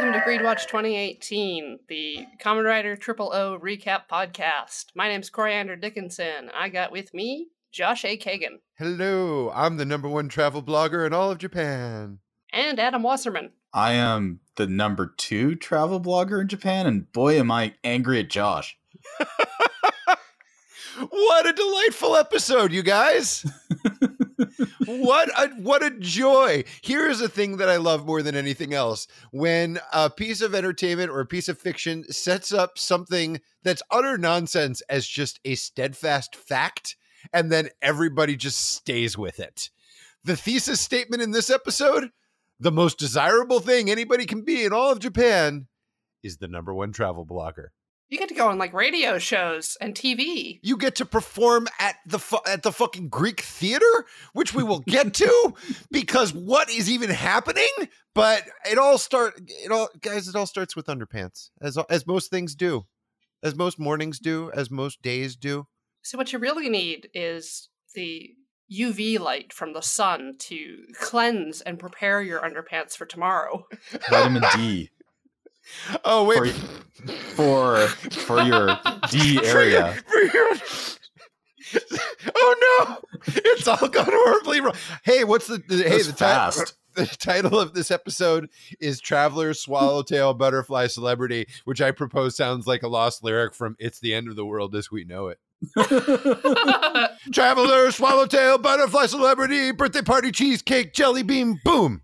welcome to Greedwatch 2018, the Common Rider Triple O recap podcast. My name's Coriander Dickinson. I got with me Josh A. Kagan Hello, I'm the number one travel blogger in all of Japan. and Adam Wasserman. I am the number two travel blogger in Japan, and boy, am I angry at Josh. What a delightful episode, you guys! what a what a joy! Here is a thing that I love more than anything else: when a piece of entertainment or a piece of fiction sets up something that's utter nonsense as just a steadfast fact, and then everybody just stays with it. The thesis statement in this episode: the most desirable thing anybody can be in all of Japan is the number one travel blogger. You get to go on like radio shows and TV. you get to perform at the fu- at the fucking Greek theater, which we will get to because what is even happening? But it all start it all guys. It all starts with underpants, as as most things do, as most mornings do, as most days do. So, what you really need is the UV light from the sun to cleanse and prepare your underpants for tomorrow. Vitamin D Oh wait, for for your D area. For your- oh no, it's all gone horribly wrong. Hey, what's the, the hey That's the ti- the title of this episode is Traveler Swallowtail Butterfly Celebrity, which I propose sounds like a lost lyric from It's the End of the World as We Know It. Traveler Swallowtail Butterfly Celebrity Birthday Party Cheesecake Jelly Bean Boom.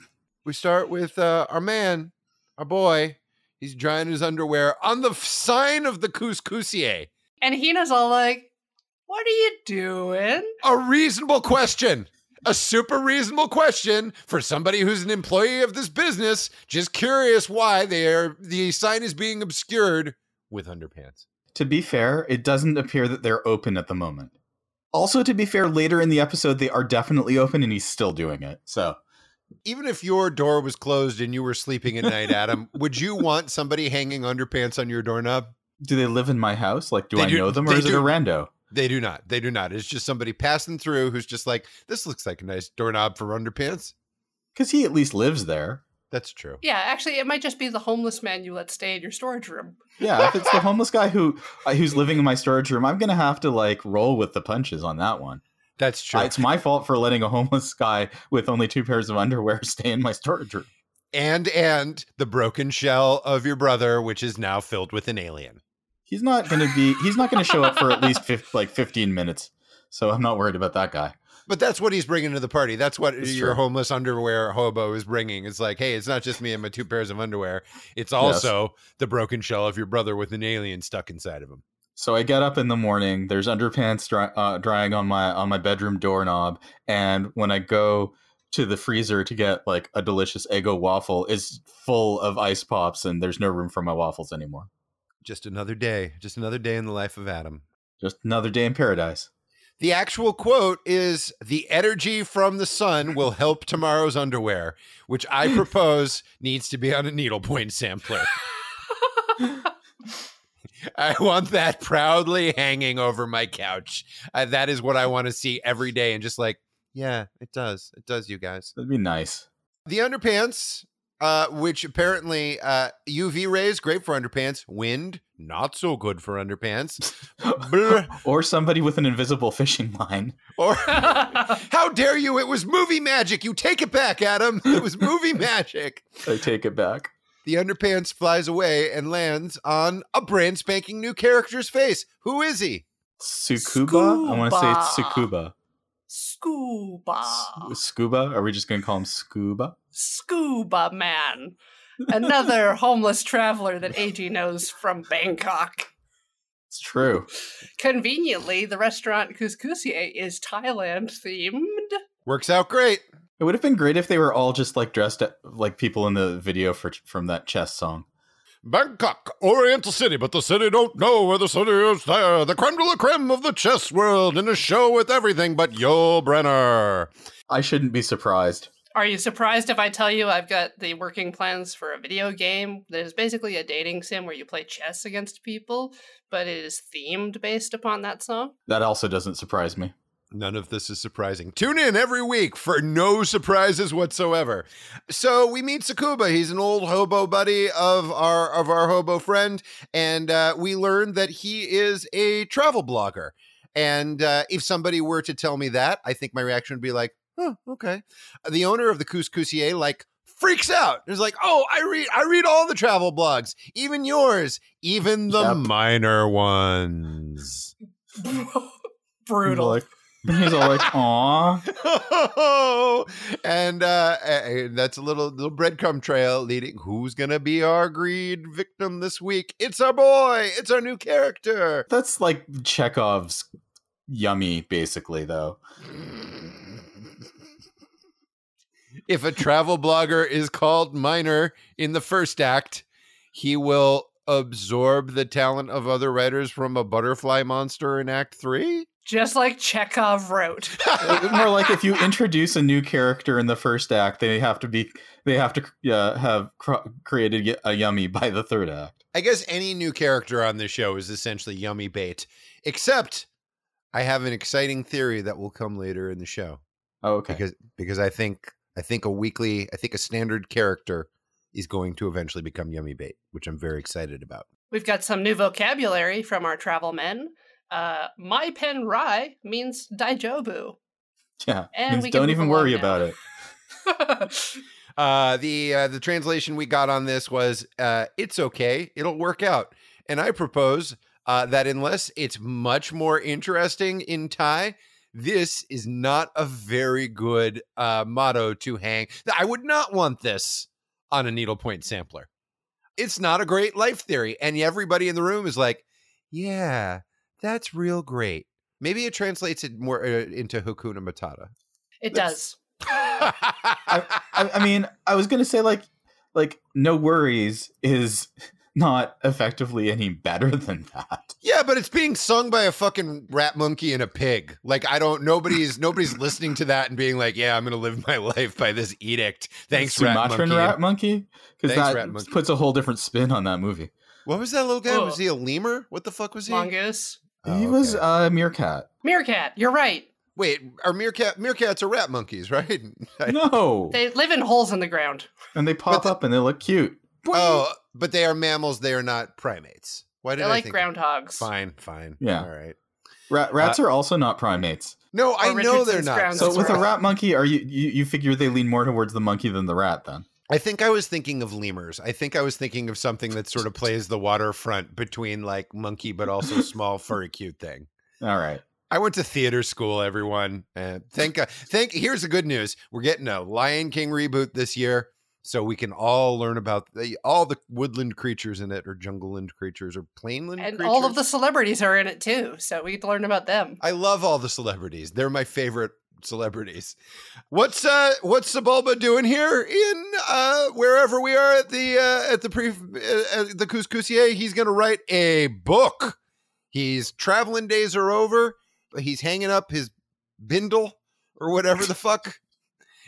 we start with uh, our man, our boy. He's drying his underwear on the f- sign of the couscousier. and Hina's all like, What are you doing? A reasonable question. A super reasonable question for somebody who's an employee of this business, just curious why they are the sign is being obscured with underpants. To be fair, it doesn't appear that they're open at the moment. Also, to be fair, later in the episode, they are definitely open, and he's still doing it. So Even if your door was closed and you were sleeping at night, Adam, would you want somebody hanging underpants on your doorknob? Do they live in my house? Like, do They I do- know them, or they is it a rando? They do not. They do not. It's just somebody passing through who's just like, this looks like a nice doorknob for underpants. Because he at least lives there. That's true. Yeah, actually, it might just be the homeless man you let stay in your storage room. Yeah, if it's the homeless guy who uh, who's living in my storage room, I'm gonna have to like roll with the punches on that one. That's true. Uh, it's my fault for letting a homeless guy with only two pairs of underwear stay in my storage room. and and the broken shell of your brother, which is now filled with an alien. He's not gonna be. He's not gonna show up for at least fif- like 15 minutes. So I'm not worried about that guy. But that's what he's bringing to the party. That's what It's your true. homeless underwear hobo is bringing. It's like, hey, it's not just me and my two pairs of underwear. It's also the broken shell of your brother with an alien stuck inside of him. So I get up in the morning. There's underpants dry, uh, drying on my on my bedroom doorknob, and when I go to the freezer to get like a delicious Eggo waffle, is full of ice pops, and there's no room for my waffles anymore. Just another day. Just another day in the life of Adam. Just another day in paradise. The actual quote is the energy from the sun will help tomorrow's underwear, which I propose needs to be on a needlepoint sampler. I want that proudly hanging over my couch. Uh, that is what I want to see every day. And just like, yeah, it does. It does, you guys. That'd be nice. The underpants, uh, which apparently uh, UV rays, great for underpants. Wind, not so good for underpants. Or somebody with an invisible fishing line. Or how dare you? It was movie magic. You take it back, Adam. It was movie magic. I take it back. The underpants flies away and lands on a brand spanking new character's face. Who is he? Sukuba? I want to say it's Sukuba. Scuba. S- Scuba? Are we just going to call him Scuba? Scuba Man. Another homeless traveler that AG knows from Bangkok. It's true. Conveniently, the restaurant Couscousier is Thailand themed. Works out great. It would have been great if they were all just like dressed up like people in the video for from that chess song. Bangkok, Oriental City, but the city don't know where the city is there. The creme de la creme of the chess world in a show with everything but Yul Brynner. I shouldn't be surprised. Are you surprised if I tell you I've got the working plans for a video game that is basically a dating sim where you play chess against people, but it is themed based upon that song? That also doesn't surprise me. None of this is surprising. Tune in every week for no surprises whatsoever. So we meet Sakuba. He's an old hobo buddy of our of our hobo friend, and uh, we learn that he is a travel blogger. And uh, if somebody were to tell me that, I think my reaction would be like, "Oh, okay." The owner of the Couscousier like freaks out. He's like, "Oh, I read I read all the travel blogs, even yours, even the Yep. minor ones." Brutal. Like, he's all like, "Aw." and uh, uh, that's a little little breadcrumb trail leading. Who's gonna be our greed victim this week? It's our boy. It's our new character. That's like Chekhov's yummy, basically, though. If a travel blogger is called Minor in the first act, he will absorb the talent of other writers from a butterfly monster in Act Three. Just like Chekhov wrote. More like if you introduce a new character in the first act, they have to be they have to uh, have cr- created a yummy by the third act. I guess any new character on this show is essentially yummy bait, except I have an exciting theory that will come later in the show. Oh, okay. because because I think I think a weekly I think a standard character is going to eventually become yummy bait, which I'm very excited about. We've got some new vocabulary from our travel men. Uh, mai pen rai means daijobu. yeah. and we don't even worry now. about it. Uh, the uh, the translation we got on this was uh, "It's okay, it'll work out," and I propose uh, that unless it's much more interesting in Thai, this is not a very good uh, motto to hang. I would not want this on a needlepoint sampler. It's not a great life theory, and everybody in the room is like, "Yeah, that's real great." Maybe it translates it more uh, into Hakuna Matata. it That's- does. I, I mean, I was gonna say like like no worries is not effectively any better than that. Yeah, but it's being sung by a fucking rat monkey and a pig. Like I don't nobody's nobody's listening to that and being like, "Yeah, I'm going to live my life by this edict." Thanks rat Sumatran monkey. rat monkey because that rat monkey. puts a whole different spin on that movie. What was that little guy? Was he a lemur? What the fuck was he? Mongoose. Oh, he was okay. uh, meerkat. Meerkat, you're right. Wait, are meerkat meerkats are rat monkeys, right? No, They live in holes in the ground. and they pop the- up and they look cute. oh, but they are mammals. They are not primates. Why did They're I like think? groundhogs. Fine, fine. Yeah. All right. Rat, rats are also not primates. No, I know they're not. So with a rat monkey, are you, you you figure they lean more towards the monkey than the rat? Then I think I was thinking of lemurs. I think I was thinking of something that sort of plays the waterfront between like monkey but also small furry cute thing. all right. I went to theater school, everyone. And thank God. Thank here's the good news. We're getting a Lion King reboot this year. So we can all learn about the, all the woodland creatures in it, or jungleland creatures, or plainland And creatures. And all of the celebrities are in it too, so we get to learn about them. I love all the celebrities. They're my favorite celebrities. What's uh what's Sebulba doing here in uh wherever we are at the uh at the pre uh, at the Couscousier? He's gonna write a book. He's traveling days are over. but He's hanging up his bindle or whatever the fuck.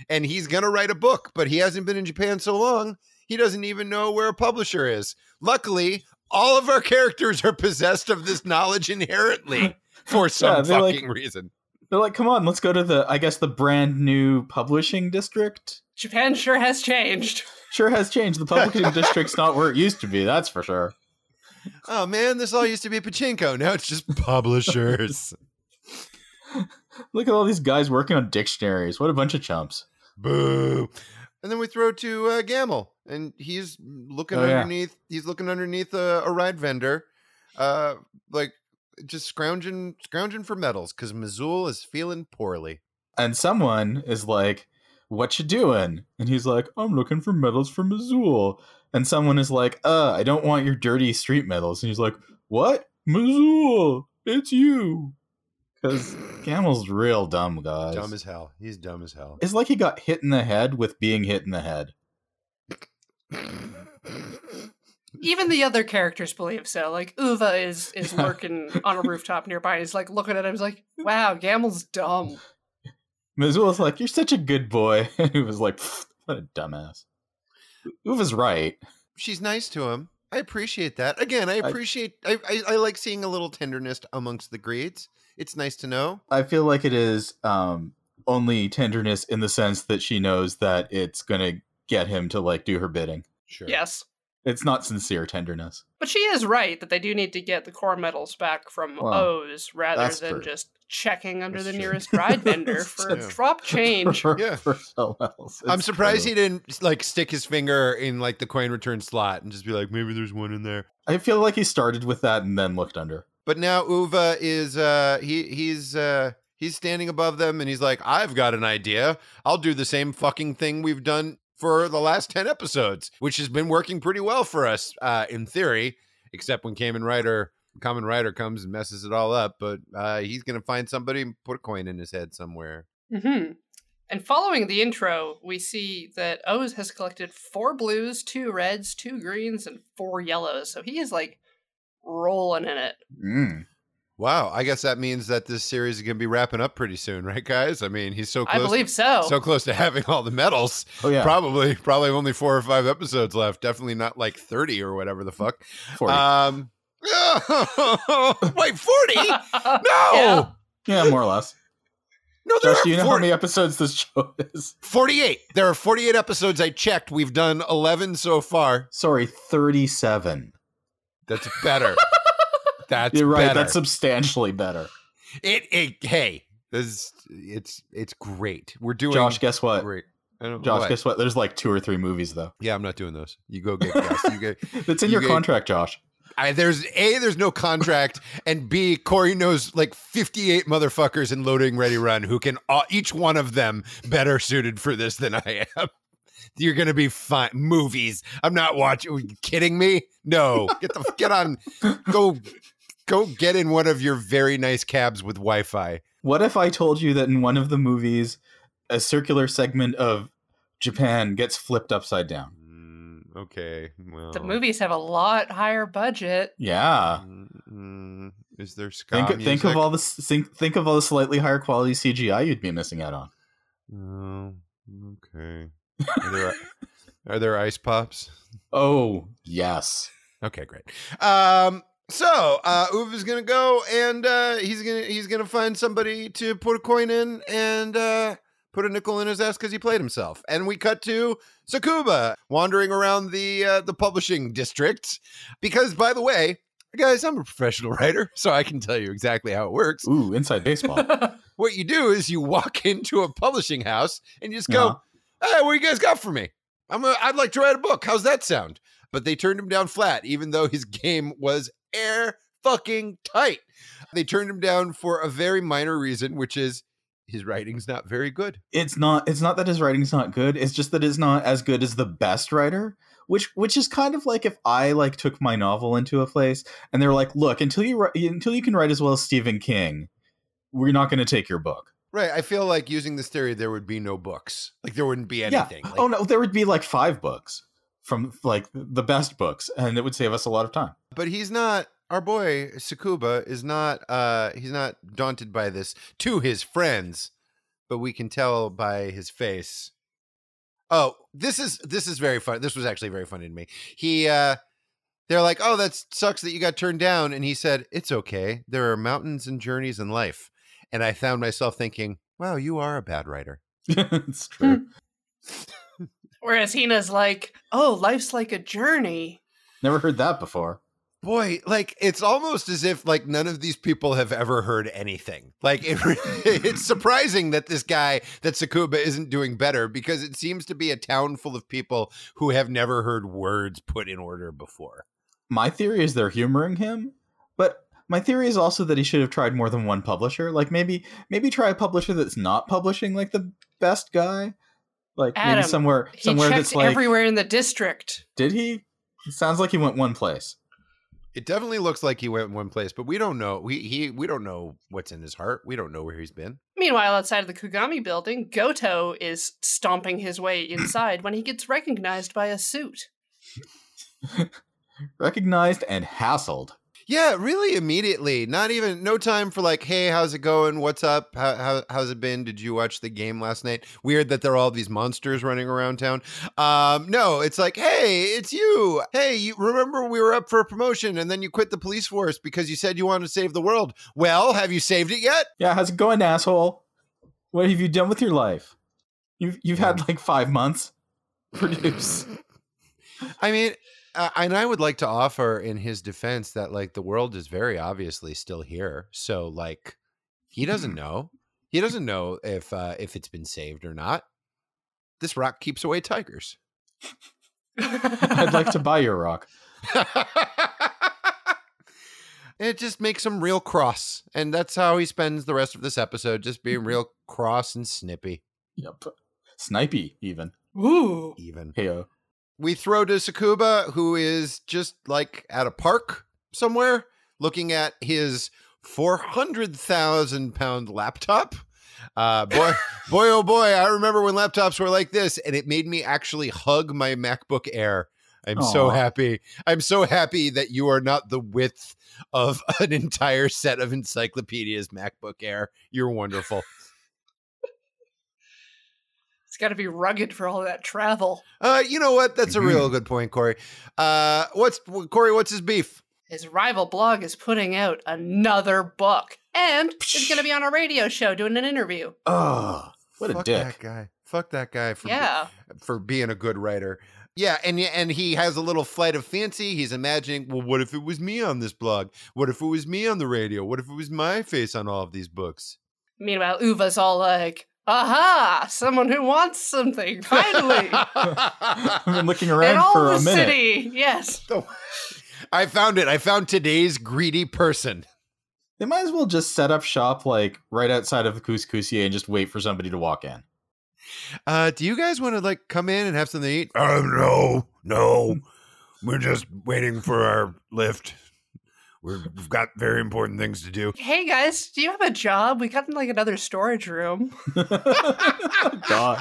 And he's gonna write a book, but he hasn't been in Japan so long, he doesn't even know where a publisher is. Luckily, all of our characters are possessed of this knowledge inherently for some Yeah, they're like- fucking reason. They're like, come on, let's go to the I guess the brand new publishing district. Japan sure has changed. Sure has changed. The publishing district's not where it used to be. That's for sure. Oh man, this all used to be pachinko. Now it's just publishers. Look at all these guys working on dictionaries. What a bunch of chumps. Boo. And then we throw to uh, Gamel, and he's looking Oh, yeah. underneath. He's looking underneath a, a ride vendor, uh, like just scrounging, scrounging for medals because Missoul is feeling poorly. And someone is like, "What you doing?" And he's like, "I'm looking for medals for Missoula." And someone is like, "Uh, I don't want your dirty street medals." And he's like, "What? Missoula? It's you." Because Camel's real dumb, guys. Dumb as hell. He's dumb as hell. it's like he got hit in the head with being hit in the head. Even the other characters believe so. Like Uva is is Yeah. lurking on a rooftop nearby. He's like looking at him. He's like, "Wow, Gamel's dumb." Missoula's like, "You're such a good boy." And he was like, "What a dumbass." Uva's right. She's nice to him. I appreciate that. Again, I I- appreciate. I, I, I like seeing a little tenderness amongst the greeds. it's nice to know. I feel like it is um, only tenderness in the sense that she knows that it's gonna get him to like do her bidding. Sure. Yes. It's not sincere tenderness. But she is right that they do need to get the core metals back from Well, O's rather than true. just checking under That's the true. nearest ride vendor for a Yeah. drop change. For- Yeah. for else. I'm surprised true. he didn't like stick his finger in like the coin return slot and just be like, maybe there's one in there. I feel like he started with that and then looked under. But now Uva is uh he he's uh he's standing above them and he's like, I've got an idea. I'll do the same fucking thing we've done for the last 10 episodes, which has been working pretty well for us, uh, in theory, except when Kamen Rider Common Rider comes and messes it all up, but uh he's gonna find somebody and put a coin in his head somewhere. hmm And following the intro, we see that O's has collected four blues, two reds, two greens, and four yellows. So he is like rolling in it. Mm. Wow, I guess that means that this series is gonna be wrapping up pretty soon, right, guys? I mean, he's so close I believe so. so close to having all the medals. Oh yeah, Probably, probably only four or five episodes left. Definitely not like thirty or whatever the fuck. 40. Um, wait, forty? No, Yeah. yeah, more or less. no, there Josh, do you are know how many episodes this show is? forty-eight. There are forty-eight episodes. I checked. We've done eleven so far. Sorry, 37. That's better. That's You're right. better. That's substantially better. it, it. Hey, this is, it's it's great. We're doing Josh, guess what? great. Josh, what? guess what? There's like two or three movies though. Yeah, I'm not doing those. You go get. You get That's in You your get- contract, Josh. I, there's a there's no contract, and b Corey knows like 58 motherfuckers in loading ready run who can all, each one of them better suited for this than I am. You're gonna be fine. Movies. I'm not watching. Are you kidding me? No. Get the get on. Go go get in one of your very nice cabs with Wi-Fi. What if I told you that in one of the movies, a circular segment of Japan gets flipped upside down? Mm, okay. Well, The movies have a lot higher budget. Yeah. Mm, is there ska Think, think of all the think, think of all the slightly higher quality CGI you'd be missing out on. Oh, okay. Are there, are there ice pops? Oh yes, Okay, great. Um, so uh, Uva is gonna go and uh, he's gonna he's gonna find somebody to put a coin in and uh, put a nickel in his ass because he played himself. And we cut to Sakuba wandering around the uh, the publishing district because, by the way. Guys, I'm a professional writer, so I can tell you exactly how it works. ooh, inside baseball. What you do is you walk into a publishing house and you just go, Uh-huh. hey, what you guys got for me? I'm a, I'd like to write a book. How's that sound? But they turned him down flat, even though his game was air fucking tight. They turned him down for a very minor reason, which is his writing's not very good. it's not it's not that his writing's not good it's just that it's not as good as the best writer which which is kind of like if i like took my novel into a place and they're like look until you until you can write as well as stephen king we're not going to take your book Right. I feel like using this theory, there would be no books. Like there wouldn't be anything. yeah Like, oh no there would be like five books from like the best books and it would save us a lot of time but he's not our boy Sakuba is not uh he's not daunted by this to his friends, but we can tell by his face. Oh, this is this is very fun. This was actually very funny to me. He uh they're like, "Oh, that sucks that you got turned down." And he said, "It's okay. There are mountains and journeys in life." And I found myself thinking, "Wow, you are a bad writer." it's true Whereas Hina's like, oh, life's like a journey. never heard that before Boy, like it's almost as if like none of these people have ever heard anything. Like it, it's surprising that this guy that Sakuba isn't doing better because it seems to be a town full of people who have never heard words put in order before. my theory is they're humoring him but my theory is also that he should have tried more than one publisher like maybe maybe try a publisher that's not publishing like the best guy like Adam, maybe somewhere He somewhere checked that's like everywhere in the district. did he it sounds like he went one place It definitely looks like he went one place, but we don't know. We he we don't know what's in his heart. We don't know where he's been. Meanwhile, outside of the Kugami building, Goto is stomping his way inside when he gets recognized by a suit. recognized and hassled Yeah, really immediately. Not even no time for like, hey, how's it going? What's up? How, how how's it been? Did you watch the game last night? Weird that there are all these monsters running around town. Um, no, it's like, hey, it's you. Hey, you remember we were up for a promotion and then you quit the police force because you said you wanted to save the world. Well, have you saved it yet? Yeah, how's it going, asshole? What have you done with your life? You've you've had like five months. Produce. I mean, uh, and I would like to offer in his defense that like the world is very obviously still here. So like he doesn't know. He doesn't know if uh, if it's been saved or not. This rock keeps away tigers. I'd like to buy your rock. it just makes him real cross, and that's how he spends the rest of this episode, just being real cross and snippy. Yep. Snipey, even. Ooh. Even Heyo. We throw to Sakuba, who is just like at a park somewhere, looking at his four hundred thousand pound laptop. Uh, boy, boy, oh boy! I remember when laptops were like this, and it made me actually hug my MacBook Air. I'm so happy. I'm so happy that you are not the width of an entire set of encyclopedias MacBook Air. You're wonderful. It's got to be rugged for all that travel. Uh, you know what? That's a real good point, Corey. Uh, what's Corey? What's his beef? His rival blog is putting out another book, and it's going to be on a radio show doing an interview. Oh, what a Fuck dick. that guy. Fuck that guy for Yeah. for being a good writer. Yeah, and and he has a little flight of fancy. He's imagining, well, what if it was me on this blog? What if it was me on the radio? What if it was my face on all of these books? Meanwhile, Uva's all like, aha, someone who wants something, finally. I've been looking In around all for the a minute. city. Yes. I found it. I found today's greedy person. They might as well just set up shop like right outside of the Couscousier and just wait for somebody to walk in. Uh, do you guys want to like come in and have something to eat? Uh, no, no. We're just waiting for our lift we have got very important things to do. Hey guys, do you have a job? We got in like another storage room. God.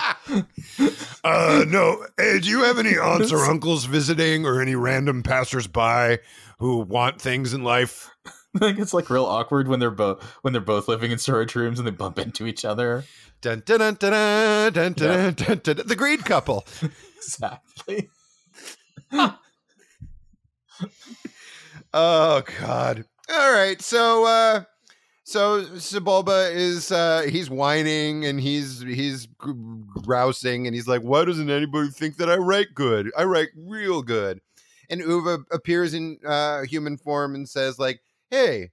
Uh, no. Hey, do you have any aunts or uncles visiting or any random passersby who want things in life? like it's like real awkward when they're both when they're both living in storage rooms and they bump into each other. Dun, dun, dun, dun, dun, dun, yeah. dun, dun, the greed couple. exactly. Oh God. All right. So uh so Sebulba is uh he's whining and he's he's gr- grousing and he's like, Why doesn't anybody think that I write good? I write real good. And Uva appears in uh human form and says, like, Hey,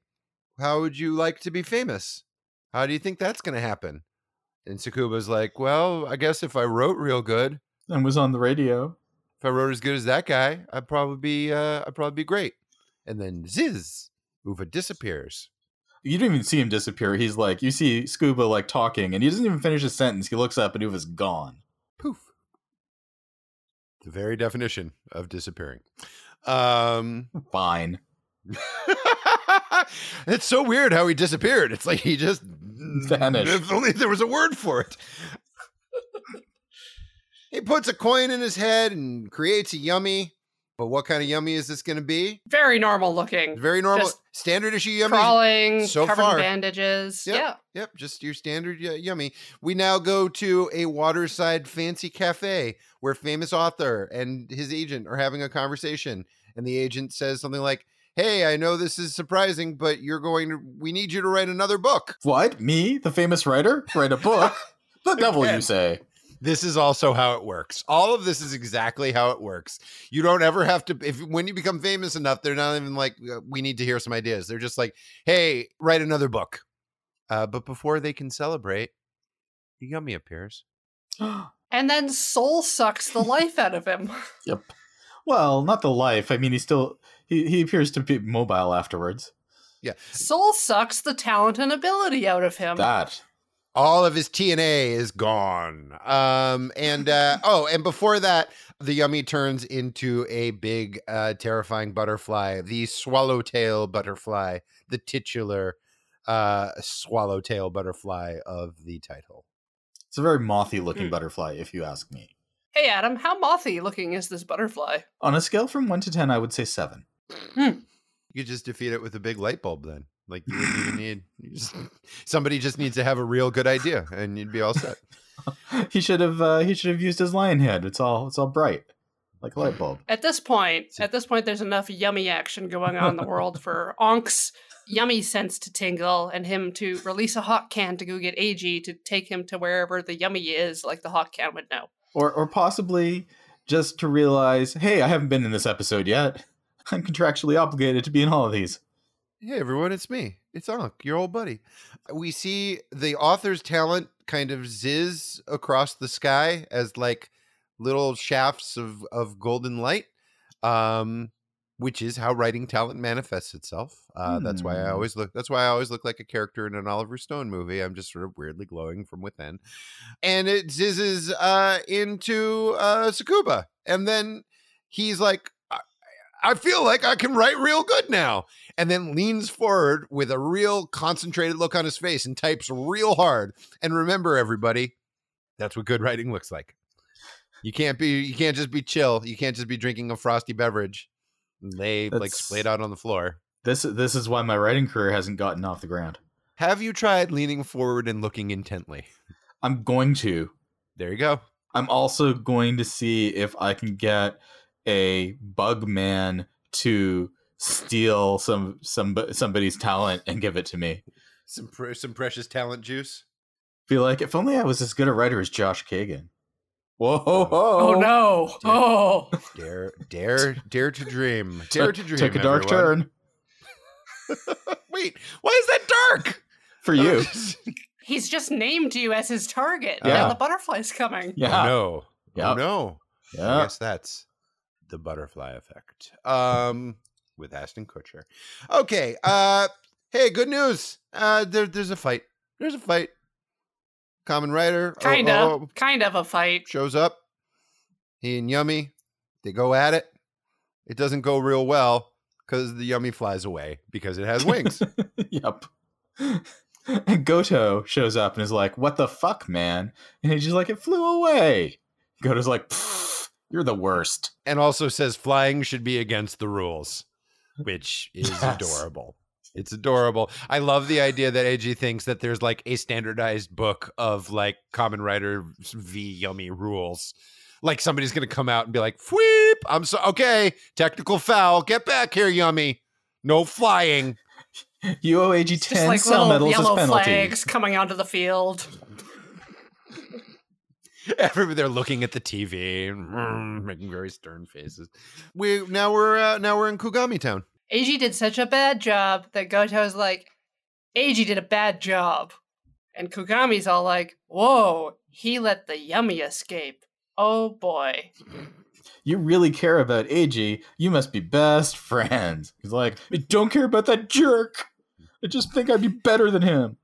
how would you like to be famous? How do you think that's gonna happen? And Sakuba's like, Well, I guess if I wrote real good, And was on the radio. if I wrote as good as that guy, I'd probably be uh I'd probably be great. And then ziz, Uva disappears. You don't even see him disappear. He's like, you see Scuba like talking, and he doesn't even finish his sentence. He looks up, and Uva's gone. Poof. The very definition of disappearing. Um Fine. it's so weird how he disappeared. It's like he just Vanished. If only there was a word for it. he puts a coin in his head and creates a yummy. But what kind of yummy is this going to be? Very normal looking. Very normal, Just standard issue yummy. Crawling, so covered far. in bandages. Yep. Yeah. Yep, just your standard y- yummy. We now go to a waterside fancy cafe where famous author and his agent are having a conversation, and the agent says something like, "Hey, I know this is surprising, but you're going to. We need you to write another book." What? Me, the famous writer, write a book? the devil, you say? This is also how it works. All of this is exactly how it works. You don't ever have to. If when you become famous enough, they're not even like, "Uh, "We need to hear some ideas." They're just like, "Hey, write another book." Uh, but before they can celebrate, the yummy appears. And then Soul sucks the life out of him. Yep. Well, not the life. I mean, he still he, he appears to be mobile afterwards. Yeah. Soul sucks the talent and ability out of him. That all of his TNA is gone. Um, and uh, oh, and before that, the yummy turns into a big, uh, terrifying butterfly, the swallowtail butterfly, the titular uh, swallowtail butterfly of the title. it's a very mothy looking Hmm. butterfly, if you ask me. Hey Adam, how mothy looking is this butterfly? On a scale from one to ten, I would say seven. You just defeat it with a big light bulb then. Like you wouldn't even need you just, somebody just needs to have a real good idea and you'd be all set. he should have uh, he should have used his lion head. It's all it's all bright like a light bulb. At this point, at this point, there's enough yummy action going on in the world for Ankh's yummy sense to tingle and him to release a hot can to go get AG to take him to wherever the yummy is, like the hot can would know. Or or possibly just to realize, hey, I haven't been in this episode yet. I'm contractually obligated to be in all of these. Hey everyone, it's me. It's Ankh, your old buddy. We see the author's talent kind of zizz across the sky as like little shafts of, of golden light. Um which is how writing talent manifests itself. Uh, That's why I Hmm. always look. That's why I always look like a character in an Oliver Stone movie. I'm just sort of weirdly glowing from within, and it zizzes uh, into uh, Sakuba, and then he's like, I, "I feel like I can write real good now," and then leans forward with a real concentrated look on his face and types real hard. And remember, everybody, that's what good writing looks like. You can't be. You can't just be chill. You can't just be drinking a frosty beverage. They Lay like That's- splayed out on the floor. This this is why my writing career hasn't gotten off the ground. Have you tried leaning forward and looking intently? I'm going to. There you go. I'm also going to see if I can get a bug man to steal some some somebody's talent and give it to me. Some pre- some precious talent juice. Feel like if only I was as good a writer as Josh Kagan. Whoa ho ho! Oh, no! Dude. Oh, Dare, dare, dare to dream. Dare to dream. Take a dark everyone. turn Wait, why is that dark? for you. he's just named you as his target. Yeah. Now the butterfly's coming. Yeah. Oh, no. Oh, Yep. no. I Yeah. guess that's the butterfly effect. Um, with Ashton Kutcher. Okay. Uh, hey, good news. Uh, there, there's a fight. There's a fight. Common Rider. oh, Kind of, oh, oh, kind of a fight. shows up. He and Yummy, they go at it. It doesn't go real well because the Yummy flies away because it has wings. yep. And Goto shows up and is like, "What the fuck, man?" And he's just like, "It flew away." Goto's like, "Pfft, "You're the worst." and also says flying should be against the rules, which is Yes. adorable. It's adorable. I love the idea that AG thinks that there's like a standardized book of like Common Rider v Yummy rules. Like somebody's gonna come out and be like, "Fweep! I'm so okay. Technical foul. Get back here, Yummy. No flying." You owe AG ten just like cell little medals as yellow flags coming onto the field. Everybody they're looking at the TV, and making very stern faces. We now we're uh, now we're in Kugami Town. AG did such a bad job that Goto's like, AG did a bad job. And Kugami's all like, whoa, he let the yummy escape. Oh boy. You really care about AG. You must be best friends. He's like, I don't care about that jerk. I just think I'd be better than him.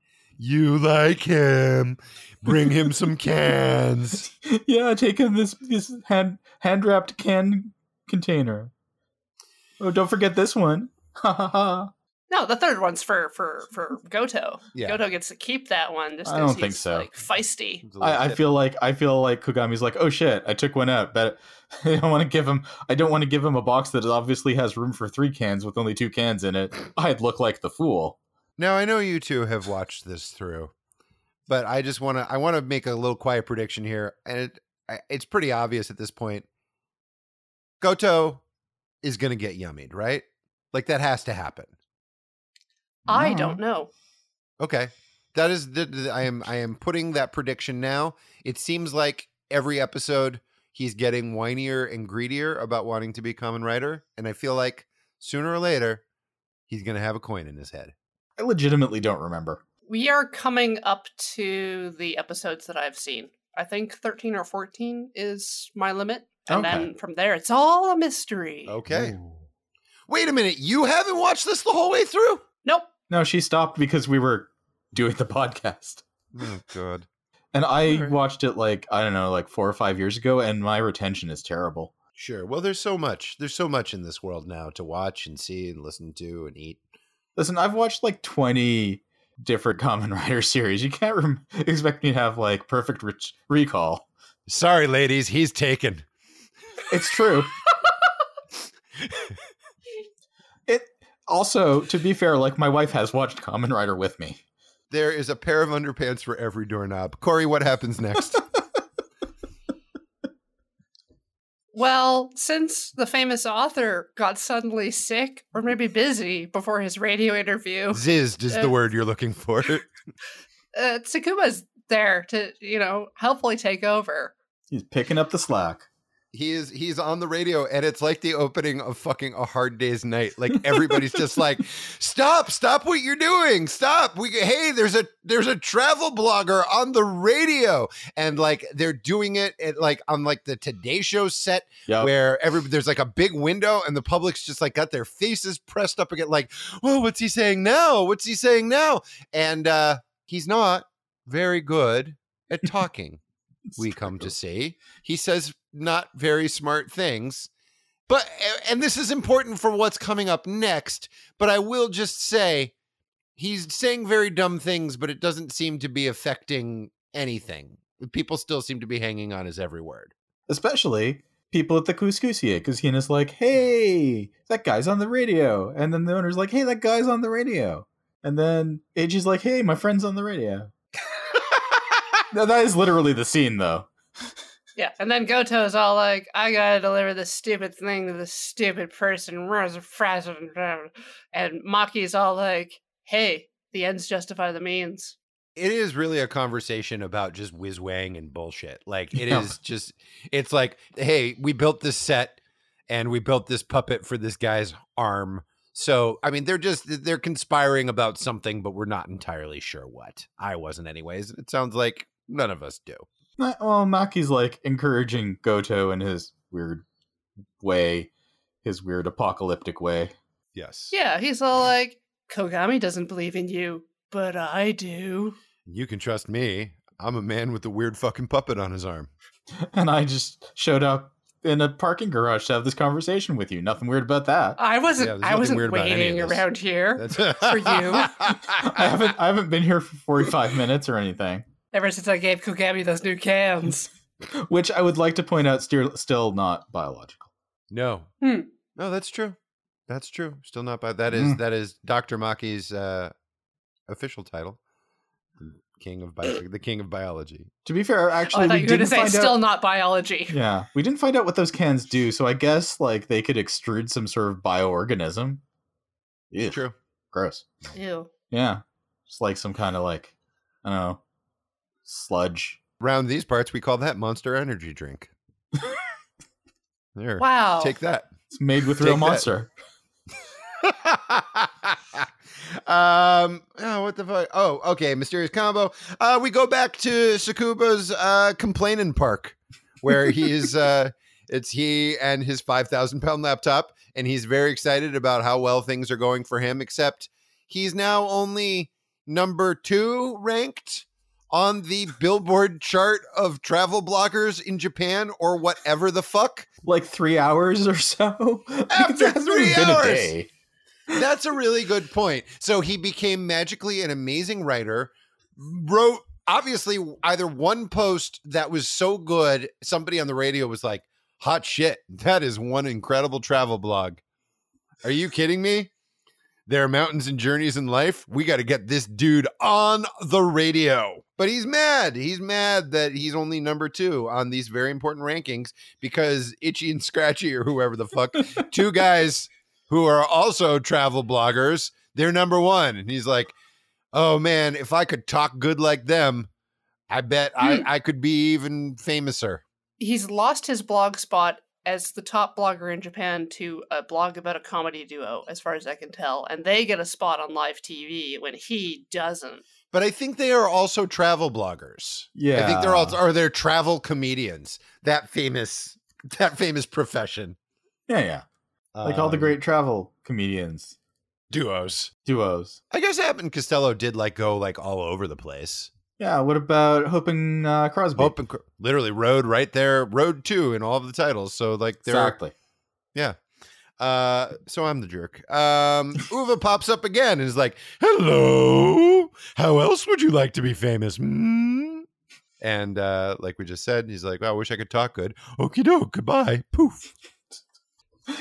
You like him. Bring him some cans. yeah, take him this this hand hand wrapped can container. Oh, don't forget this one. Ha ha ha. No, the third one's for for for Goto. Yeah. Goto gets to keep that one just I 'cause don't think so. Like feisty. I, I feel like I feel like Kugami's like, oh shit, I took one out, but I don't want to give him. I don't want to give him a box that obviously has room for three cans with only two cans in it. I'd look like the fool. Now I know you two have watched this through, but I just want to I want to make a little quiet prediction here, and it, it's pretty obvious at this point. Goto is going to get yummied, right? Like that has to happen. I No. don't know. Okay. That is the, the- I am I am putting that prediction now. It seems like every episode he's getting whinier and greedier about wanting to be common Rider, and I feel like sooner or later he's going to have a coin in his head. I legitimately don't remember. We are coming up to the episodes that I've seen. I think 13 or 14 is my limit. And Okay. then from there, it's all a mystery. Okay. Ooh. Wait a minute, you haven't watched this the whole way through? Nope. No, she stopped because we were doing the podcast. Oh god. And I Alright. watched it like, I don't know, like four or five years ago, and my retention is terrible. Sure. Well, there's so much. There's so much in this world now to watch and see and listen to and eat. Listen, I've watched like 20 different Common Rider series. You can't rem- expect me to have like perfect re- recall. Sorry, ladies, he's taken. It's true. it Also, to be fair, like my wife has watched Common Rider with me. There is a pair of underpants for every doorknob. Corey, what happens next? Well, since the famous author got suddenly sick or maybe busy before his radio interview, Zizzed is the Uh, word you're looking for. uh, Tsukuma's there to, you know, helpfully take over. He's picking up the slack. He is he's on the radio and it's like the opening of fucking a hard day's night. Like everybody's just like stop stop what you're doing. Stop. We hey there's a there's a travel blogger on the radio. And like they're doing it at like on like the today show set Yeah. where every there's like a big window and the public's just like got their faces pressed up again like oh what's he saying now? What's he saying now? And uh he's not very good at talking we come to see. He says not very smart things. But and this is important for what's coming up next, but I will just say he's saying very dumb things, but it doesn't seem to be affecting anything. People still seem to be hanging on his every word. Especially people at the Couscousier, because Hina's like, hey, that guy's on the radio. And then the owner's like, hey, that guy's on the radio. And then Eiji's like, hey, my friend's on the radio. No, that is literally the scene, though. Yeah, and then Goto's all like, I gotta deliver this stupid thing to this stupid person. And Maki's all like, hey, the ends justify the means. it is really a conversation about just whiz wang and bullshit. Like it is Yeah. just it's like, hey, we built this set and we built this puppet for this guy's arm. So I mean they're just they're conspiring about something, but we're not entirely sure what. I wasn't anyways. It sounds like none of us do. Well, Maki's like encouraging Goto in his weird way, his weird apocalyptic way. Yes. Yeah, he's all like, Kogami doesn't believe in you, but I do. You can trust me. I'm a man with a weird fucking puppet on his arm. And I just showed up in a parking garage to have this conversation with you. Nothing weird about that. I wasn't Yeah, I wasn't weird about any of waiting around here For you. I haven't I haven't been here for 45 minutes or anything. Ever since I gave Kogami those new cans. Which I would like to point out still still not biological. No. Hmm. No, that's true. That's true. Still not bad. That is Mm. that is Dr. Maki's uh, official title. The King of Bi- the King of Biology. To be fair, Oh, actually I thought we you were going to didn't say find still out not biology. Yeah, we didn't find out what those cans do, so I guess like they could extrude some sort of bioorganism. Ew, True. gross. Ew. Yeah, just like some kind of like I don't know sludge. Around these parts, we call that Monster Energy drink. there. Wow. Take that. It's made with real monster. um oh what the fuck oh okay mysterious combo uh we go back to sakuba's uh complaining park where he's uh it's he and his 5000 pound laptop and he's very excited about how well things are going for him except he's now only number two ranked on the billboard chart of travel bloggers in japan or whatever the fuck Like three hours or so. After three hours! a day. That's a really good point. So he became magically an amazing writer, wrote obviously either one post that was so good, somebody on the radio was like, hot shit, that is one incredible travel blog. Are you kidding me? There are mountains and journeys in life. We got to get this dude on the radio. But he's mad. He's mad that he's only number two on these very important rankings because Itchy and Scratchy or whoever the fuck, two guys who are also travel bloggers, they're number one. And he's like, oh man, if I could talk good like them, I bet I, hmm. I could be even famouser. He's lost his blog spot as the top blogger in Japan to a blog about a comedy duo, as far as I can tell. And they get a spot on live TV when he doesn't. But I think they are also travel bloggers. Yeah, I think they're all are they're travel comedians. That famous that famous profession. yeah, yeah. Like all the Um, great travel comedians duos. duos. I guess Abbott and Costello did like go like all over the place. Yeah. What about Hope and uh, Crosby? Hope and Cro- literally road right there, road two in all of the titles. So like they're exactly. Yeah. Uh, so I'm the jerk. Um, Uva pops up again and is like, "Hello, how else would you like to be famous?" Hmm? And uh, like we just said, he's like, well, "I wish I could talk good." Okie doke, goodbye. Poof.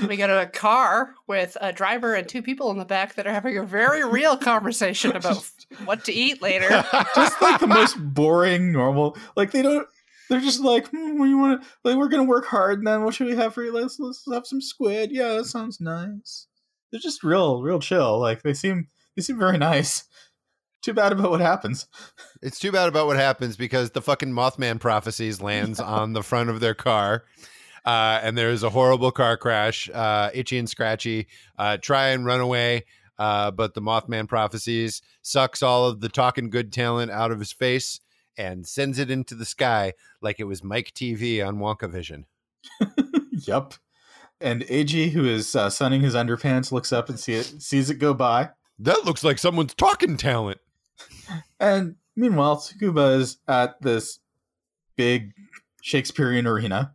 We go to a car with a driver and two people in the back that are having a very real conversation about what to eat later. just like the most boring normal like they don't they're just like hmm, what you want to like we're gonna work hard and then what should we have for you? Let's let's have some squid. Yeah that sounds nice. They're just real real chill like they seem they seem very nice. Too bad about what happens. It's too bad about what happens because the fucking Mothman prophecies lands on the front of their car. Uh, and there's a horrible car crash. Uh, Itchy and Scratchy uh, try and run away, uh, but the Mothman prophecies sucks all of the talking good talent out of his face and sends it into the sky like it was Mike TV on Wonka Vision. yep and Eiji who is uh, sunning his underpants looks up and see it sees it go by That looks like someone's talking talent. And meanwhile, Tsukuba is at this big Shakespearean arena,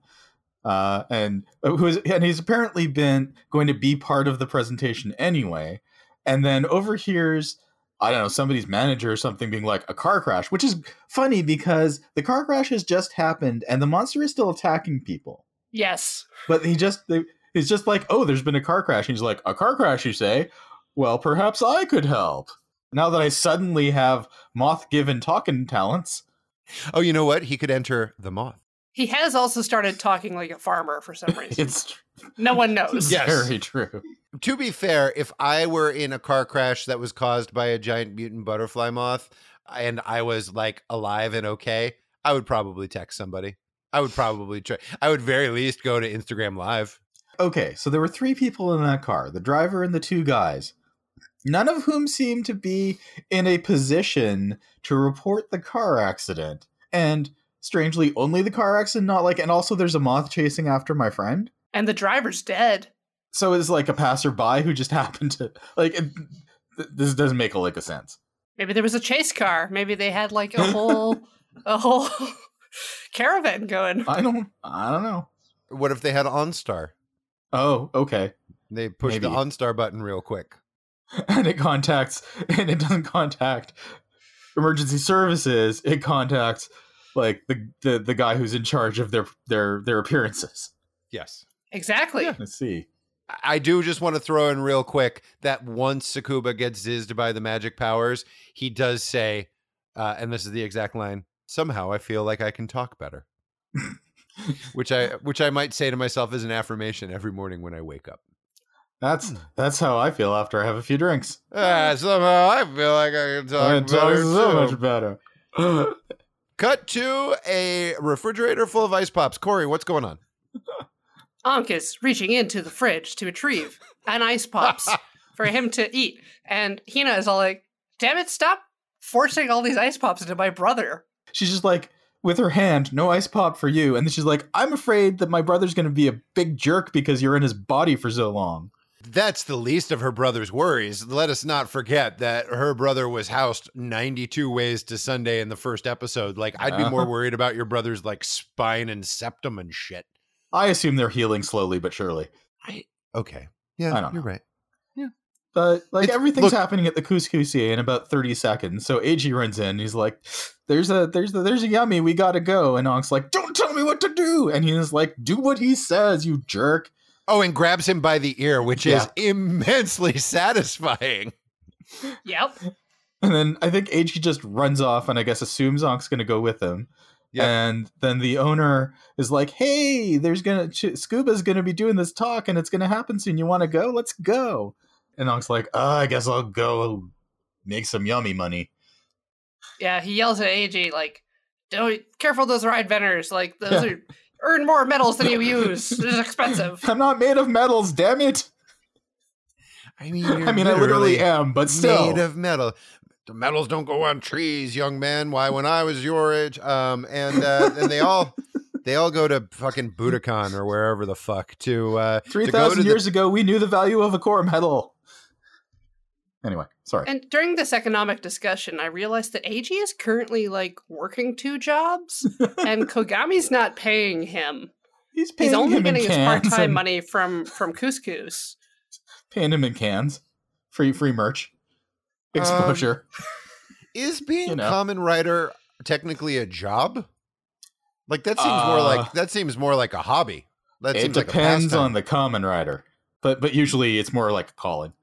uh, and who's and he's apparently been going to be part of the presentation anyway, and then overhears I don't know somebody's manager or something being like a car crash, which is funny because the car crash has just happened and the monster is still attacking people, yes. but he just they, he's just like oh there's been a car crash. And he's like a car crash, you say? Well, perhaps I could help. Now that I suddenly have moth given talking talents. Oh, you know what? He could enter the moth. He has also started talking like a farmer for some reason. It's no one knows. Yes. very true. To be fair, if I were in a car crash that was caused by a giant mutant butterfly moth and I was like alive and okay, I would probably text somebody. I would probably try. I would very least go to Instagram Live. Okay, so there were three people in that car the driver and the two guys, none of whom seemed to be in a position to report the car accident. And strangely, only the car accident, not like, and also there's a moth chasing after my friend. And the driver's dead. So it's like a passerby who just happened to, like, it, th- this doesn't make a lick of sense. Maybe there was a chase car. Maybe they had like a whole a whole caravan going. I don't, I don't know. What if they had OnStar? Oh, okay. They push the OnStar button real quick. and it contacts and it doesn't contact emergency services it contacts like the, the the guy who's in charge of their their their appearances Yes. Exactly. let's see I do just want to throw in real quick that once Sakuba gets zizzed by the magic powers, he does say, uh, and this is the exact line: "Somehow I feel like I can talk better," which I which I might say to myself as an affirmation every morning when I wake up. that's that's how i feel after i have a few drinks Ah, somehow I feel like I can I talk talk so too. much better Cut to a refrigerator full of ice pops. Corey, what's going on? Ankh is reaching into the fridge to retrieve an ice pops for him to eat. And Hina is all like, damn it, stop forcing all these ice pops into my brother. she's just like with her hand no ice pop for you and then she's like i'm afraid that my brother's going to be a big jerk because you're in his body for so long That's the least of her brother's worries. Let us not forget that her brother was housed 92 ways to Sunday in the first episode. Like, I'd be more worried about your brother's like spine and septum and shit. i assume they're healing slowly but surely I Okay. Yeah, I don't you're know. right. Yeah, but like It's- everything's look- happening at the Cous Coussier in about thirty seconds. So Eiji runs in. He's like, "There's a there's a, there's a yummy. We gotta go." And Ankh's like, "Don't tell me what to do." And he's like, "Do what he says, you jerk." Oh, and grabs him by the ear, which is immensely satisfying. Yep. And then I think Eiji just runs off, and I guess assumes Ankh's gonna go with him. Yeah. And then the owner is like, "Hey, there's gonna Ch- Scuba's gonna be doing this talk, and it's gonna happen soon. You want to go? Let's go." And Ankh's like, uh, "I guess I'll go make some yummy money." Yeah, he yells at Eiji like, "Don't careful those ride vendors. Like those are earn more metals than you use. It's expensive." I'm not made of metals, damn it. I mean, I mean, I literally am, but still. made of metal. The metals don't go on trees, young man. Why, when I was your age, um, and uh, and they all they all go to fucking Budokan or wherever the fuck to uh, to Three go to thousand the- years ago, we knew the value of a core metal. Anyway, sorry. And during this economic discussion, I realized that Eiji is currently like working two jobs, and Kogami's not paying him. He's paying He's only him in getting his part-time and money from from Couscous. Paying him in cans, free free merch, Um, exposure. Is being You know. common rider technically a job? Like that seems more Uh, like that seems more like a hobby. That it seems like a depends on the common rider, but but usually it's more like a calling.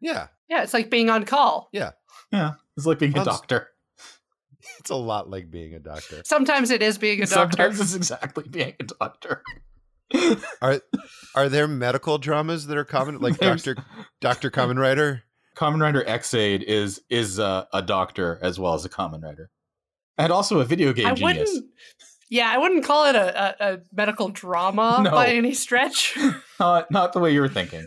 Yeah, Yeah, it's like being on call. Yeah, Yeah. it's like being a doctor. it's a lot like being a doctor. Sometimes it is being a doctor. Sometimes it's exactly being a doctor. Are are there medical dramas that are common, like There's- Doctor Doctor Common Rider? Common Rider Ex-Aid is is uh, a doctor as well as a common rider. and also a video game I genius. wouldn't. Yeah, I wouldn't call it a, a, a medical drama No. by any stretch. Not not the way you were thinking.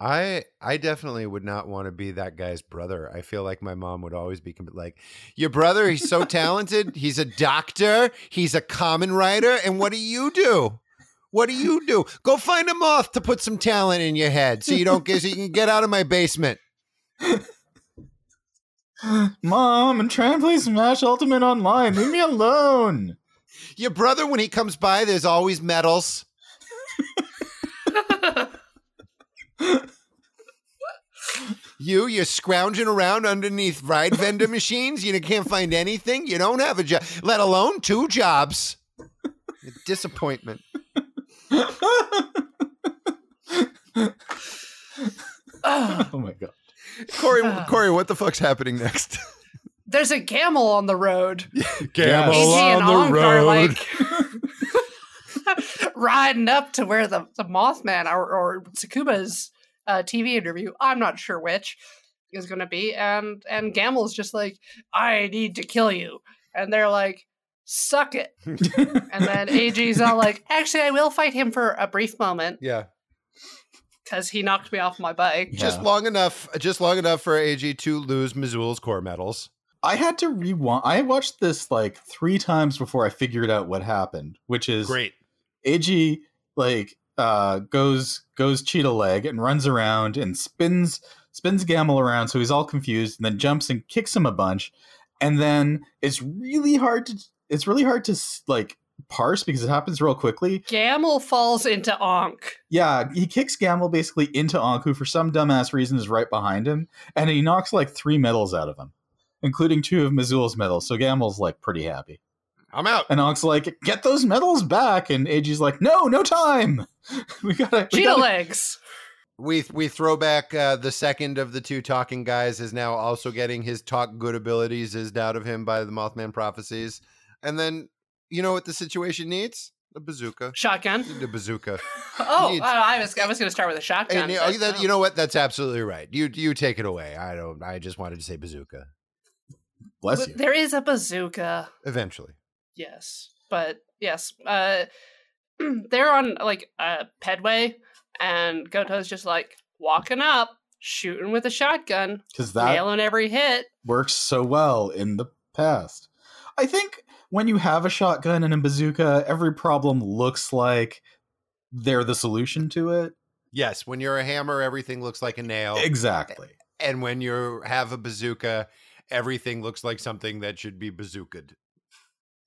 I I definitely would not want to be that guy's brother. I feel like my mom would always be like, "Your brother, he's so talented. He's a doctor. He's a common rider. And what do you do? What do you do? Go find a moth to put some talent in your head, so you don't get so you can get out of my basement." Mom, I'm trying to play Smash Ultimate online. Leave me alone. Your brother, when he comes by, there's always medals. You, you're scrounging around underneath ride vendor machines. You can't find anything. You don't have a job, let alone two jobs. Disappointment. Oh my god. Corey, Ah. Corey, what the fuck's happening next? There's a camel on the road. Camel Eiji and on the Ankh are road. like riding up to where the, the Mothman or, or Tsukuba's uh, TV interview, I'm not sure which, is going to be. And, and Gamel's just like, I need to kill you. And they're like, suck it. And then Eiji's all like, actually, I will fight him for a brief moment Yeah, because he knocked me off my bike. just long enough, just long enough for Eiji to lose Mezool's core medals. I had to rewind. I watched this like three times before I figured out what happened, which is Great. Eiji like uh goes goes cheetah leg and runs around and spins spins Gamel around so he's all confused and then jumps and kicks him a bunch and then it's really hard to it's really hard to like parse because it happens real quickly. Gamel falls into Ankh. Yeah, he kicks Gamel basically into Ankh, who for some dumbass reason is right behind him, and he knocks like three medals out of him, including two of Mezool's medals. So Gamel's like pretty happy. I'm out. And Ankh's like, get those medals back. And AG's like, no, no time. we gotta. we Cheetah gotta- legs. We we throw back uh, the second of the two talking guys is now also getting his talk good abilities is out of him by the Mothman prophecies, and then you know what the situation needs? A bazooka. Shotgun. The bazooka. Oh, Needs- I I was I was going to start with a shotgun. And you, but know, that, no. you know what? That's absolutely right. You you take it away. I don't. I just wanted to say bazooka. Bless But you. there is a bazooka. Eventually. Yes, but yes, uh, they're on like a pedway, and Goto's just like walking up, shooting with a shotgun, Because that nailing every hit. works so well in the past. I think when you have a shotgun and a bazooka, every problem looks like they're the solution to it. Yes. When you're a hammer, everything looks like a nail. Exactly. and when you have a bazooka, everything looks like something that should be bazookaed.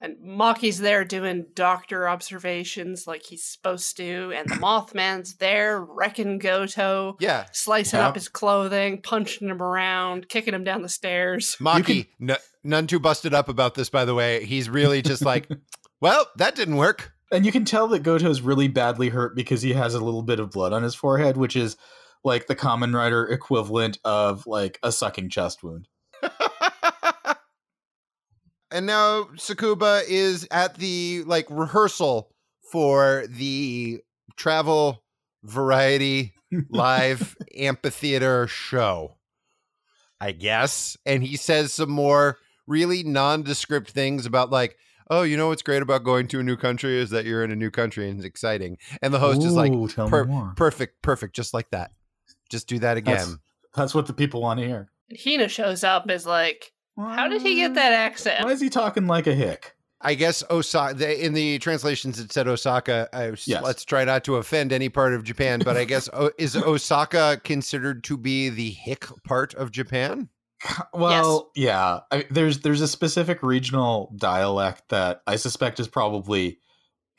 And Maki's there doing doctor observations like he's supposed to, and the Mothman's there wrecking Goto, Yeah. slicing Yeah. up his clothing, punching him around, kicking him down the stairs. Maki, n- none too busted up about this, by the way. He's really just like, well, that didn't work. And you can tell that Goto's really badly hurt because he has a little bit of blood on his forehead, which is like the common rider equivalent of like a sucking chest wound. And now Sakuba is at the like rehearsal for the travel variety live amphitheater show. I guess. And he says some more really nondescript things about like, oh, you know what's great about going to a new country is that you're in a new country and it's exciting. And the host is like, tell per- me more. perfect, perfect, just like that. Just do that again. That's, that's what the people want to hear. Hina shows up is like, how did he get that accent? Why is he talking like a hick? I guess Osaka. The, in the translations, it said Osaka. I, Yes. Let's try not to offend any part of Japan, but I guess o, is Osaka considered to be the hick part of Japan? Well, yeah. I, there's there's a specific regional dialect that I suspect is probably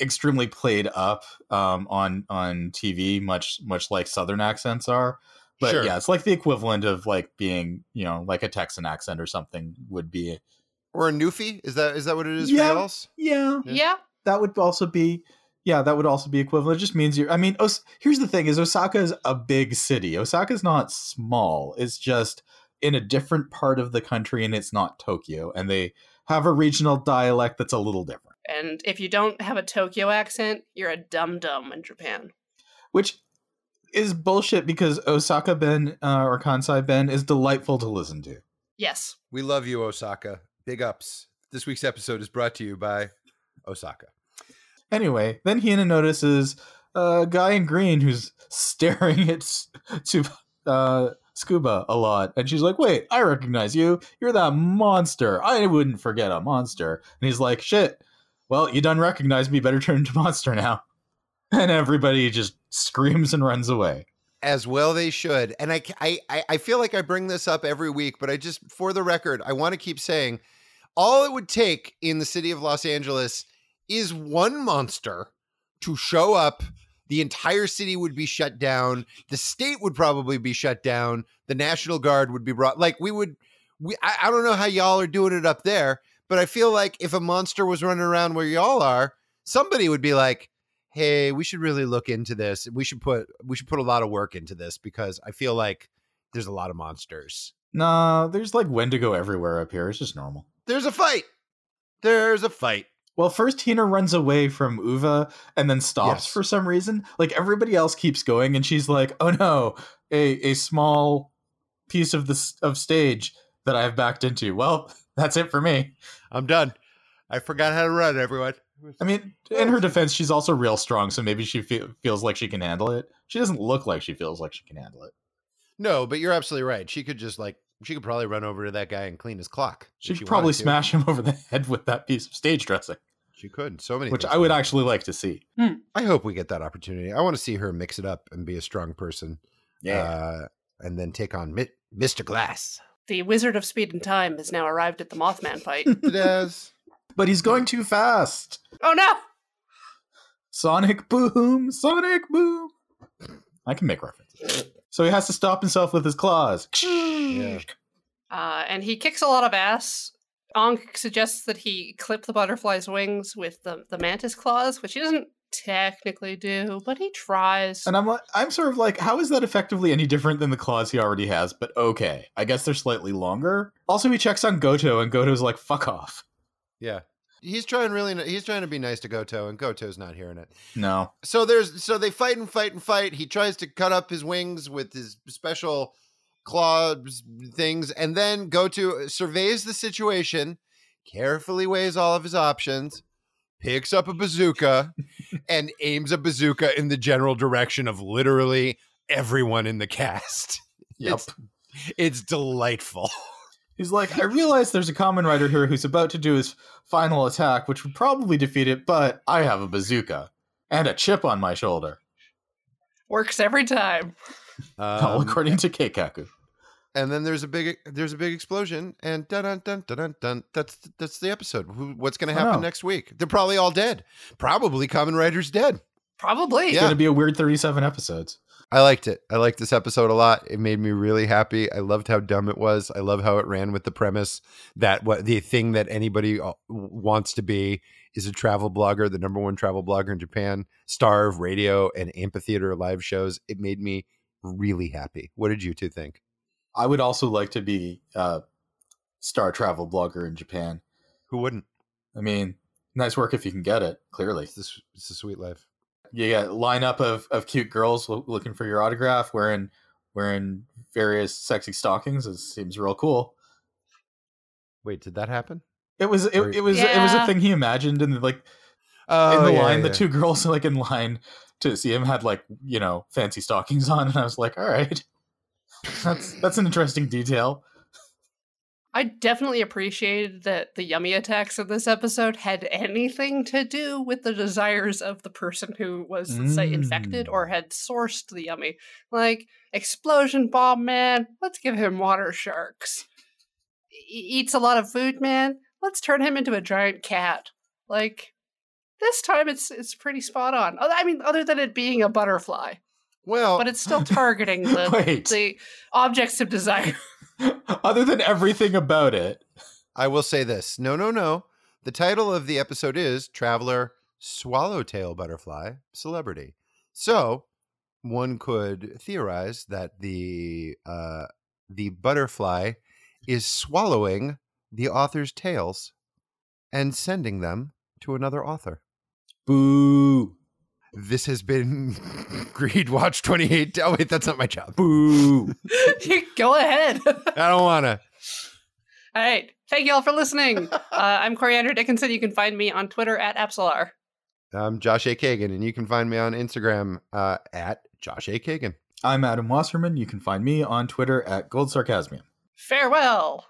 extremely played up um, on on TV, much much like Southern accents are. But Sure. yeah, it's like the equivalent of like being you know like a Texan accent or something would be. Or a Newfie? Is that is that what it is Yeah. for y'all? Yeah, yeah. that would also be. yeah, that would also be equivalent. It just means you're. I mean, Os- here's the thing: is Osaka is a big city. Osaka is not small. It's just in a different part of the country, and it's not Tokyo. And they have a regional dialect that's a little different. And if you don't have a Tokyo accent, you're a dum dum in Japan. which is bullshit because Osaka Ben uh, or Kansai Ben is delightful to listen to. Yes. We love you, Osaka. Big ups. This week's episode is brought to you by Osaka. Anyway, then Hina notices a guy in green who's staring at to uh, Scuba a lot, and she's like, "Wait, I recognize you. You're that monster. I wouldn't forget a monster." And he's like, "Shit. Well, you done recognize me. Better turn into monster now." And everybody just screams and runs away. As well, they should. And I, I, I- feel like I bring this up every week, but I just, for the record, I want to keep saying all it would take in the city of Los Angeles is one monster to show up. The entire city would be shut down. The state would probably be shut down. The National Guard would be brought. Like we would, we. I, I don't know how y'all are doing it up there, but I feel like if a monster was running around where y'all are, somebody would be like, "Hey, we should really look into this. We should put we should put a lot of work into this because I feel like there's a lot of monsters. Nah, there's like Wendigo everywhere up here. It's just normal. There's a fight. There's a fight. Well, first Hina runs away from Uva and then stops Yes. for some reason. Like everybody else keeps going, and she's like, "Oh no, a a small piece of this of stage that I've backed into." Well, that's it for me. I'm done. I forgot how to run, everyone. I mean, in her defense, she's also real strong, so maybe she fe- feels like she can handle it. She doesn't look like she feels like she can handle it. No, but you're absolutely right. She could just like she could probably run over to that guy and clean his clock. She'd she probably wanted to. smash him over the head with that piece of stage dressing, She could. So many. which I would could actually like to see. I hope we get that opportunity. I want to see her mix it up and be a strong person. Uh, and then take on Mi- Mr. Glass. The Wizard of Speed and Time has now arrived at the Mothman fight. Yes. But he's going too fast. oh no! Sonic boom, Sonic boom. I can make references. So he has to stop himself with his claws. Yeah. Uh, and he kicks a lot of ass. Ankh suggests that he clip the butterfly's wings with the, the mantis claws, which he doesn't technically do, but he tries. And I'm like, I'm sort of like, how is that effectively any different than the claws he already has? But okay, I guess they're slightly longer. Also, he checks on Goto, and Goto's like, "Fuck off." Yeah. He's trying really. He's trying to be nice to Goto, and Goto's not hearing it. No, So there's. So they fight and fight and fight. He tries to cut up his wings with his special claws things, and then Goto surveys the situation, carefully weighs all of his options, picks up a bazooka, and aims a bazooka in the general direction of literally everyone in the cast. yep. It's- It's delightful. He's like, I realize there's a common rider here who's about to do his final attack, which would probably defeat it, but I have a bazooka and a chip on my shoulder. Works every time. All Um, according to Keikaku. and then there's a big there's a big explosion and dun dun dun dun dun dun that's that's the episode Who, what's going to happen next week they're probably all dead probably common rider's dead Probably. It's going to be a weird 37 episodes. I liked it. I liked this episode a lot. It made me really happy. I loved how dumb it was. I love how it ran with the premise that what the thing that anybody uh, wants to be is a travel blogger the number one travel blogger in japan star of radio and amphitheater live shows. It made me really happy. What did you two think? I would also like to be a star travel blogger in Japan. who wouldn't? I mean, nice work if you can get it, clearly. it's, this, it's a sweet life You got lineup of, of cute girls lo- looking for your autograph, wearing wearing various sexy stockings. It seems real cool. wait did that happen It was it, it was it was a thing he imagined, and like oh, in the yeah, line, the two girls like in line to see him had like you know fancy stockings on, and I was like, all right, that's that's an interesting detail. I definitely appreciated that the yummy attacks of this episode had anything to do with the desires of the person who was, let's say, infected Mm. or had sourced the yummy. Like, explosion bomb man, let's give him water sharks. E- eats a lot of food man, let's turn him into a giant cat. Like, this time it's it's pretty spot on. I mean, other than it being a butterfly, Well, but it's still targeting the the objects of desire. Other than everything about it, I will say this. No, no, no. The title of the episode is Traveler swallowtail butterfly celebrity. So one could theorize that the uh, the butterfly is swallowing the author's tails and sending them to another author. Boo. This has been Greed Watch 28. Oh, wait, that's not my job. Boo. Go ahead. I don't want to. All right. Thank you all for listening. Uh, I'm Coriander Dickinson. You can find me on Twitter at Apsalar. I'm Josh A. Kagan, and you can find me on Instagram uh, at Josh A. Kagan. I'm Adam Wasserman. You can find me on Twitter at Gold Sarcasmium. Farewell.